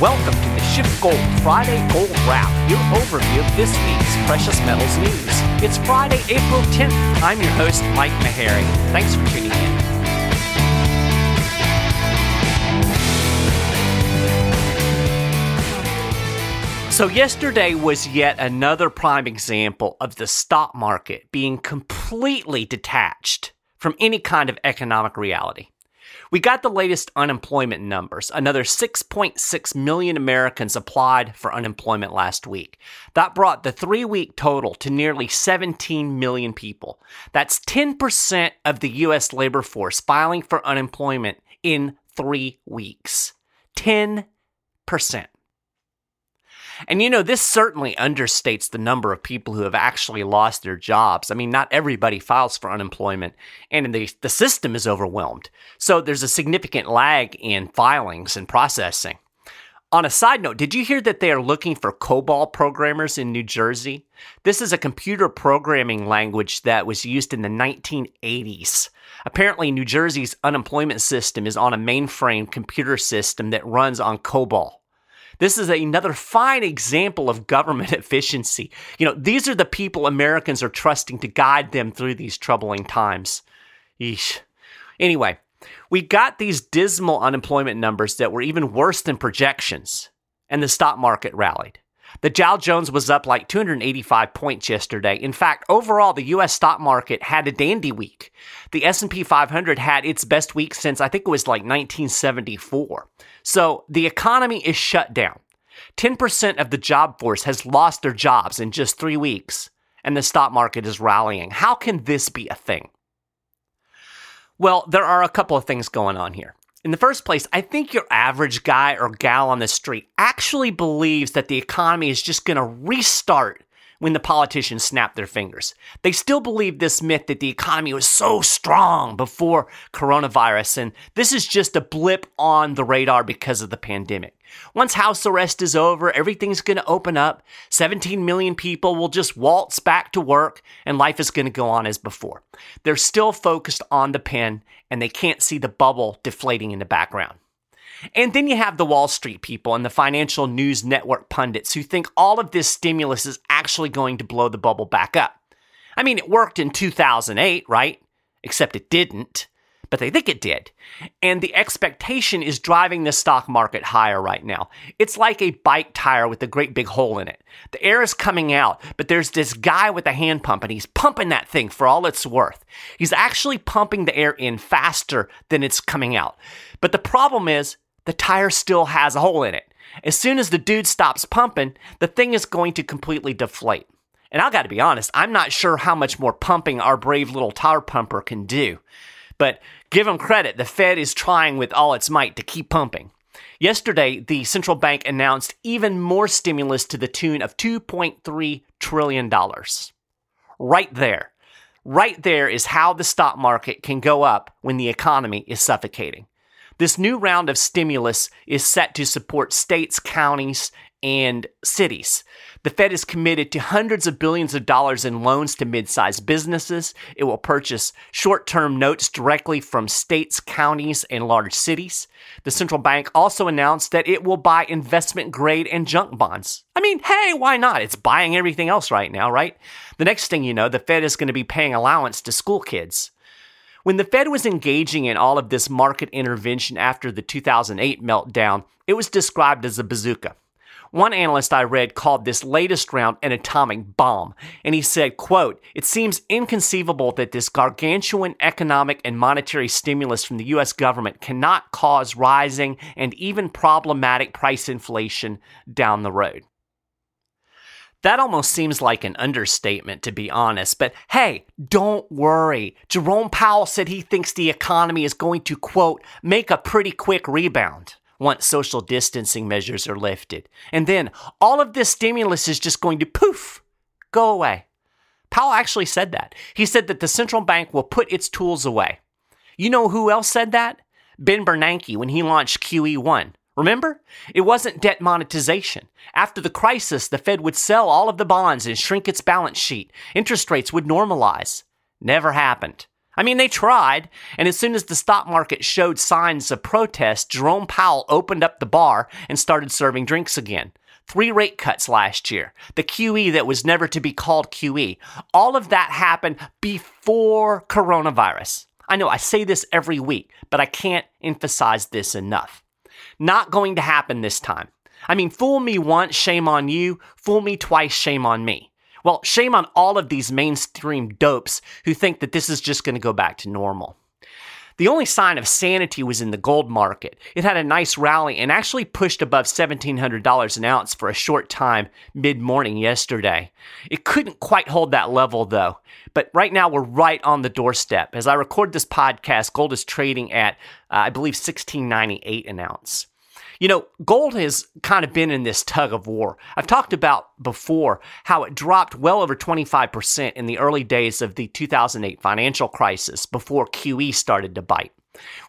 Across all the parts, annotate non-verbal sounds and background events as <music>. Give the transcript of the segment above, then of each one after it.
Welcome to the SchiffGold Friday Gold Wrap, your overview of this week's precious metals news. It's Friday, April 10th. I'm your host, Mike Maharrey. Thanks for tuning in. So, yesterday was yet another prime example of the stock market being completely detached from any kind of economic reality. We got the latest unemployment numbers. Another 6.6 million Americans applied for unemployment last week. That brought the three week total to nearly 17 million people. That's 10% of the U.S. labor force filing for unemployment in three weeks. 10%. And you know, this certainly understates the number of people who have actually lost their jobs. I mean, not everybody files for unemployment, and the, the system is overwhelmed. So there's a significant lag in filings and processing. On a side note, did you hear that they are looking for COBOL programmers in New Jersey? This is a computer programming language that was used in the 1980s. Apparently, New Jersey's unemployment system is on a mainframe computer system that runs on COBOL. This is another fine example of government <laughs> efficiency. You know, these are the people Americans are trusting to guide them through these troubling times. Yeesh. Anyway, we got these dismal unemployment numbers that were even worse than projections, and the stock market rallied. The Dow Jones was up like 285 points yesterday. In fact, overall the US stock market had a dandy week. The S&P 500 had its best week since I think it was like 1974. So, the economy is shut down. 10% of the job force has lost their jobs in just 3 weeks, and the stock market is rallying. How can this be a thing? Well, there are a couple of things going on here. In the first place, I think your average guy or gal on the street actually believes that the economy is just going to restart when the politicians snap their fingers. They still believe this myth that the economy was so strong before coronavirus, and this is just a blip on the radar because of the pandemic. Once house arrest is over, everything's going to open up. 17 million people will just waltz back to work, and life is going to go on as before. They're still focused on the pen, and they can't see the bubble deflating in the background. And then you have the Wall Street people and the financial news network pundits who think all of this stimulus is actually going to blow the bubble back up. I mean, it worked in 2008, right? Except it didn't but they think it did. And the expectation is driving the stock market higher right now. It's like a bike tire with a great big hole in it. The air is coming out, but there's this guy with a hand pump and he's pumping that thing for all it's worth. He's actually pumping the air in faster than it's coming out. But the problem is the tire still has a hole in it. As soon as the dude stops pumping, the thing is going to completely deflate. And I gotta be honest, I'm not sure how much more pumping our brave little tire pumper can do. But give them credit, the Fed is trying with all its might to keep pumping. Yesterday, the central bank announced even more stimulus to the tune of $2.3 trillion. Right there. Right there is how the stock market can go up when the economy is suffocating. This new round of stimulus is set to support states, counties, and cities. The Fed is committed to hundreds of billions of dollars in loans to mid sized businesses. It will purchase short term notes directly from states, counties, and large cities. The central bank also announced that it will buy investment grade and junk bonds. I mean, hey, why not? It's buying everything else right now, right? The next thing you know, the Fed is going to be paying allowance to school kids. When the Fed was engaging in all of this market intervention after the 2008 meltdown, it was described as a bazooka. One analyst I read called this latest round an atomic bomb, and he said, quote, "It seems inconceivable that this gargantuan economic and monetary stimulus from the US government cannot cause rising and even problematic price inflation down the road." That almost seems like an understatement, to be honest. But hey, don't worry. Jerome Powell said he thinks the economy is going to, quote, make a pretty quick rebound once social distancing measures are lifted. And then all of this stimulus is just going to poof, go away. Powell actually said that. He said that the central bank will put its tools away. You know who else said that? Ben Bernanke when he launched QE1. Remember? It wasn't debt monetization. After the crisis, the Fed would sell all of the bonds and shrink its balance sheet. Interest rates would normalize. Never happened. I mean, they tried, and as soon as the stock market showed signs of protest, Jerome Powell opened up the bar and started serving drinks again. Three rate cuts last year, the QE that was never to be called QE. All of that happened before coronavirus. I know I say this every week, but I can't emphasize this enough. Not going to happen this time. I mean, fool me once, shame on you. Fool me twice, shame on me. Well, shame on all of these mainstream dopes who think that this is just going to go back to normal. The only sign of sanity was in the gold market. It had a nice rally and actually pushed above $1,700 an ounce for a short time mid morning yesterday. It couldn't quite hold that level though, but right now we're right on the doorstep. As I record this podcast, gold is trading at, uh, I believe, 1698 an ounce. You know, gold has kind of been in this tug of war. I've talked about before how it dropped well over 25% in the early days of the 2008 financial crisis before QE started to bite.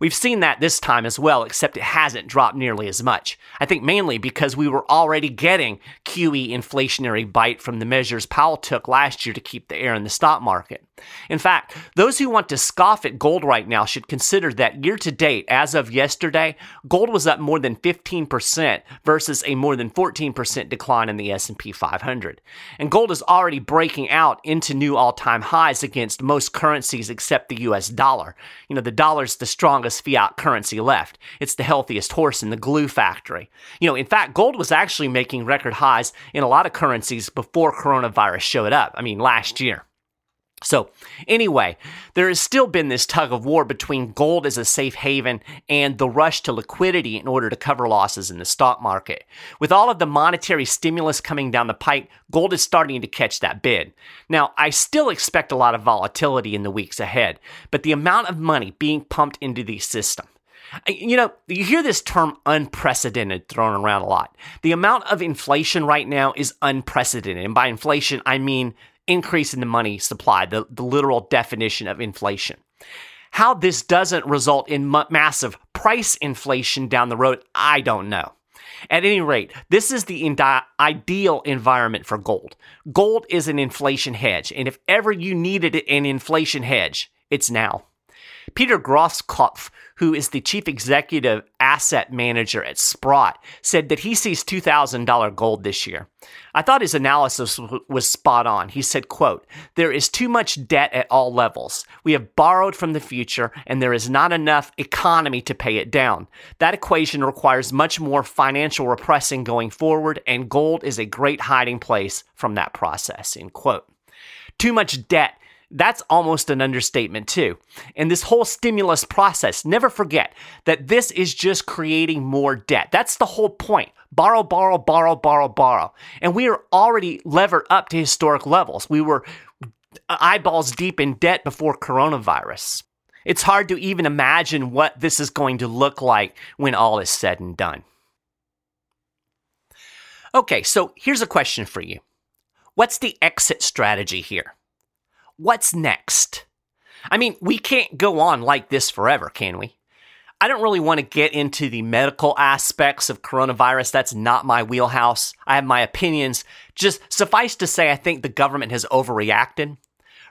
We've seen that this time as well, except it hasn't dropped nearly as much. I think mainly because we were already getting QE inflationary bite from the measures Powell took last year to keep the air in the stock market. In fact, those who want to scoff at gold right now should consider that year to date, as of yesterday, gold was up more than 15% versus a more than 14% decline in the S&P 500. And gold is already breaking out into new all-time highs against most currencies except the US dollar. You know, the dollar's the strongest fiat currency left. It's the healthiest horse in the glue factory. You know, in fact, gold was actually making record highs in a lot of currencies before coronavirus showed up. I mean, last year. So, anyway, there has still been this tug of war between gold as a safe haven and the rush to liquidity in order to cover losses in the stock market. With all of the monetary stimulus coming down the pike, gold is starting to catch that bid. Now, I still expect a lot of volatility in the weeks ahead, but the amount of money being pumped into the system, you know, you hear this term unprecedented thrown around a lot. The amount of inflation right now is unprecedented. And by inflation, I mean increase in the money supply, the, the literal definition of inflation. How this doesn't result in m- massive price inflation down the road, I don't know. At any rate, this is the indi- ideal environment for gold. Gold is an inflation hedge, and if ever you needed an inflation hedge, it's now. Peter Grosskopf, who is the chief executive asset manager at Sprott, said that he sees $2,000 gold this year. I thought his analysis was spot on. He said, quote, there is too much debt at all levels. We have borrowed from the future and there is not enough economy to pay it down. That equation requires much more financial repressing going forward and gold is a great hiding place from that process, end quote. Too much debt that's almost an understatement, too. And this whole stimulus process, never forget that this is just creating more debt. That's the whole point. Borrow, borrow, borrow, borrow, borrow. And we are already levered up to historic levels. We were eyeballs deep in debt before coronavirus. It's hard to even imagine what this is going to look like when all is said and done. Okay, so here's a question for you What's the exit strategy here? What's next? I mean, we can't go on like this forever, can we? I don't really want to get into the medical aspects of coronavirus. That's not my wheelhouse. I have my opinions. Just suffice to say, I think the government has overreacted.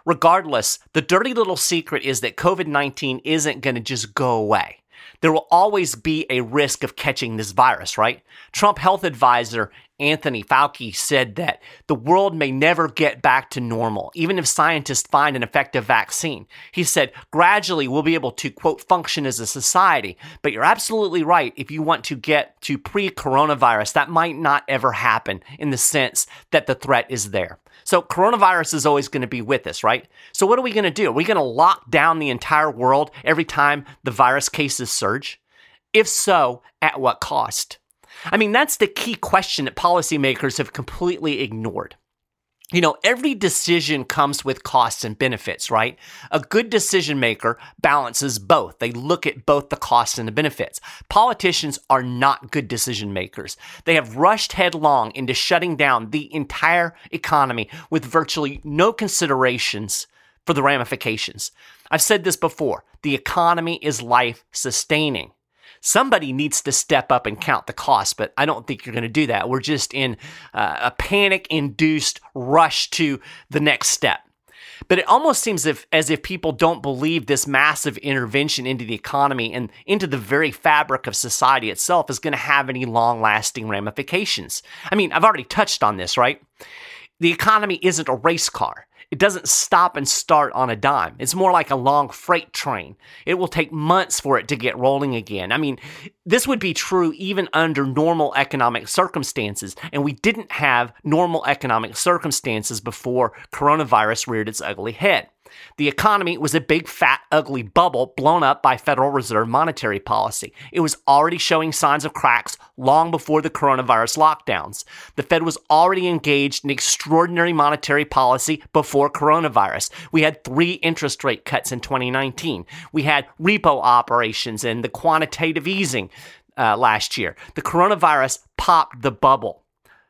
Regardless, the dirty little secret is that COVID 19 isn't going to just go away. There will always be a risk of catching this virus, right? Trump health advisor Anthony Fauci said that the world may never get back to normal, even if scientists find an effective vaccine. He said, gradually we'll be able to, quote, function as a society. But you're absolutely right. If you want to get to pre coronavirus, that might not ever happen in the sense that the threat is there. So coronavirus is always going to be with us, right? So what are we going to do? Are we going to lock down the entire world every time the virus cases surge? If so, at what cost? I mean, that's the key question that policymakers have completely ignored. You know, every decision comes with costs and benefits, right? A good decision maker balances both. They look at both the costs and the benefits. Politicians are not good decision makers. They have rushed headlong into shutting down the entire economy with virtually no considerations for the ramifications. I've said this before the economy is life sustaining somebody needs to step up and count the cost, but I don't think you're going to do that. We're just in uh, a panic induced rush to the next step. But it almost seems if, as if people don't believe this massive intervention into the economy and into the very fabric of society itself is going to have any long lasting ramifications. I mean, I've already touched on this, right? The economy isn't a race car. It doesn't stop and start on a dime. It's more like a long freight train. It will take months for it to get rolling again. I mean, this would be true even under normal economic circumstances, and we didn't have normal economic circumstances before coronavirus reared its ugly head. The economy was a big, fat, ugly bubble blown up by Federal Reserve monetary policy. It was already showing signs of cracks long before the coronavirus lockdowns. The Fed was already engaged in extraordinary monetary policy before coronavirus. We had three interest rate cuts in 2019. We had repo operations and the quantitative easing uh, last year. The coronavirus popped the bubble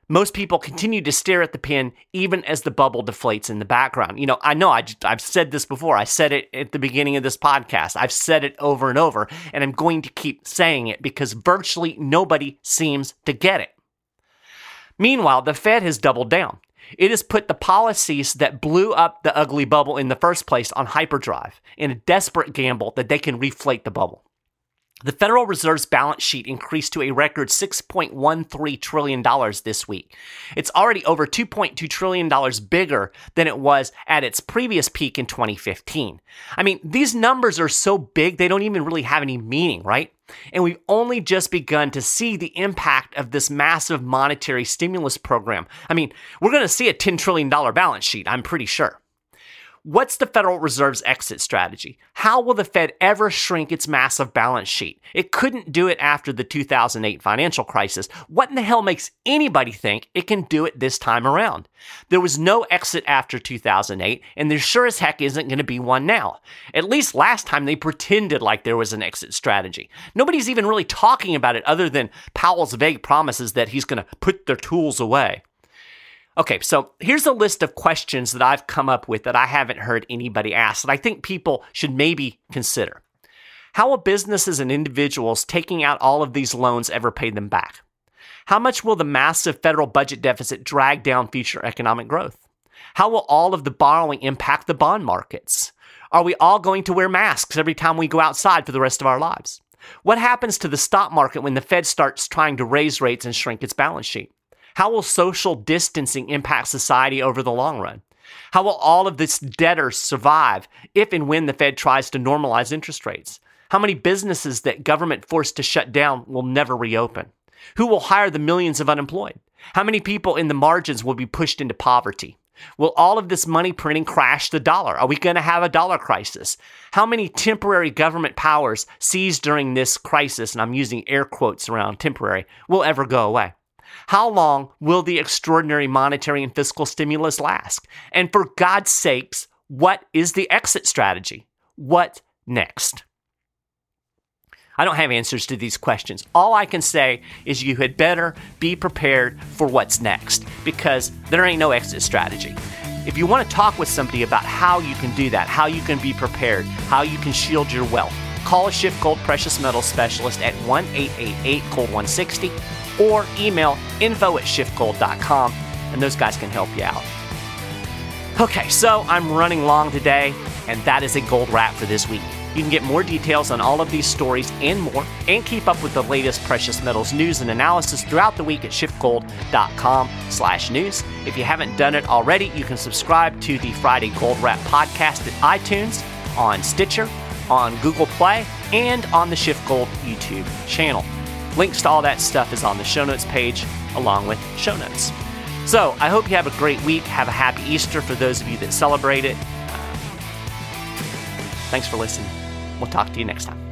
most people continue to stare at the pin even as the bubble deflates in the background. You know, I know I, have said this before. I said it at the beginning of this podcast. I've said it over and over, and I'm going to keep saying it because virtually nobody seems to get it. Meanwhile, the Fed has doubled down. It has put the policies that blew up the ugly bubble in the first place on hyperdrive in a desperate gamble that they can reflate the bubble. The Federal Reserve's balance sheet increased to a record $6.13 trillion this week. It's already over $2.2 trillion bigger than it was at its previous peak in 2015. I mean, these numbers are so big, they don't even really have any meaning, right? And we've only just begun to see the impact of this massive monetary stimulus program. I mean, we're going to see a $10 trillion balance sheet, I'm pretty sure. What's the Federal Reserve's exit strategy? How will the Fed ever shrink its massive balance sheet? It couldn't do it after the 2008 financial crisis. What in the hell makes anybody think it can do it this time around? There was no exit after 2008, and there sure as heck isn't going to be one now. At least last time they pretended like there was an exit strategy. Nobody's even really talking about it other than Powell's vague promises that he's going to put their tools away. Okay, so here's a list of questions that I've come up with that I haven't heard anybody ask that I think people should maybe consider. How will businesses and individuals taking out all of these loans ever pay them back? How much will the massive federal budget deficit drag down future economic growth? How will all of the borrowing impact the bond markets? Are we all going to wear masks every time we go outside for the rest of our lives? What happens to the stock market when the Fed starts trying to raise rates and shrink its balance sheet? How will social distancing impact society over the long run? How will all of this debtors survive if and when the Fed tries to normalize interest rates? How many businesses that government forced to shut down will never reopen? Who will hire the millions of unemployed? How many people in the margins will be pushed into poverty? Will all of this money printing crash the dollar? Are we going to have a dollar crisis? How many temporary government powers seized during this crisis, and I'm using air quotes around temporary, will ever go away? How long will the extraordinary monetary and fiscal stimulus last? And for God's sakes, what is the exit strategy? What next? I don't have answers to these questions. All I can say is you had better be prepared for what's next because there ain't no exit strategy. If you want to talk with somebody about how you can do that, how you can be prepared, how you can shield your wealth, call a Gold Precious Metals specialist at 1 888 Gold 160 or email info at schiffgold.com and those guys can help you out. Okay, so I'm running long today, and that is a gold wrap for this week. You can get more details on all of these stories and more, and keep up with the latest precious metals news and analysis throughout the week at schiffgold.com/news. If you haven't done it already, you can subscribe to the Friday Gold Wrap podcast at iTunes, on Stitcher, on Google Play, and on the SchiffGold YouTube channel. Links to all that stuff is on the show notes page, along with show notes. So I hope you have a great week. Have a happy Easter for those of you that celebrate it. Uh, thanks for listening. We'll talk to you next time.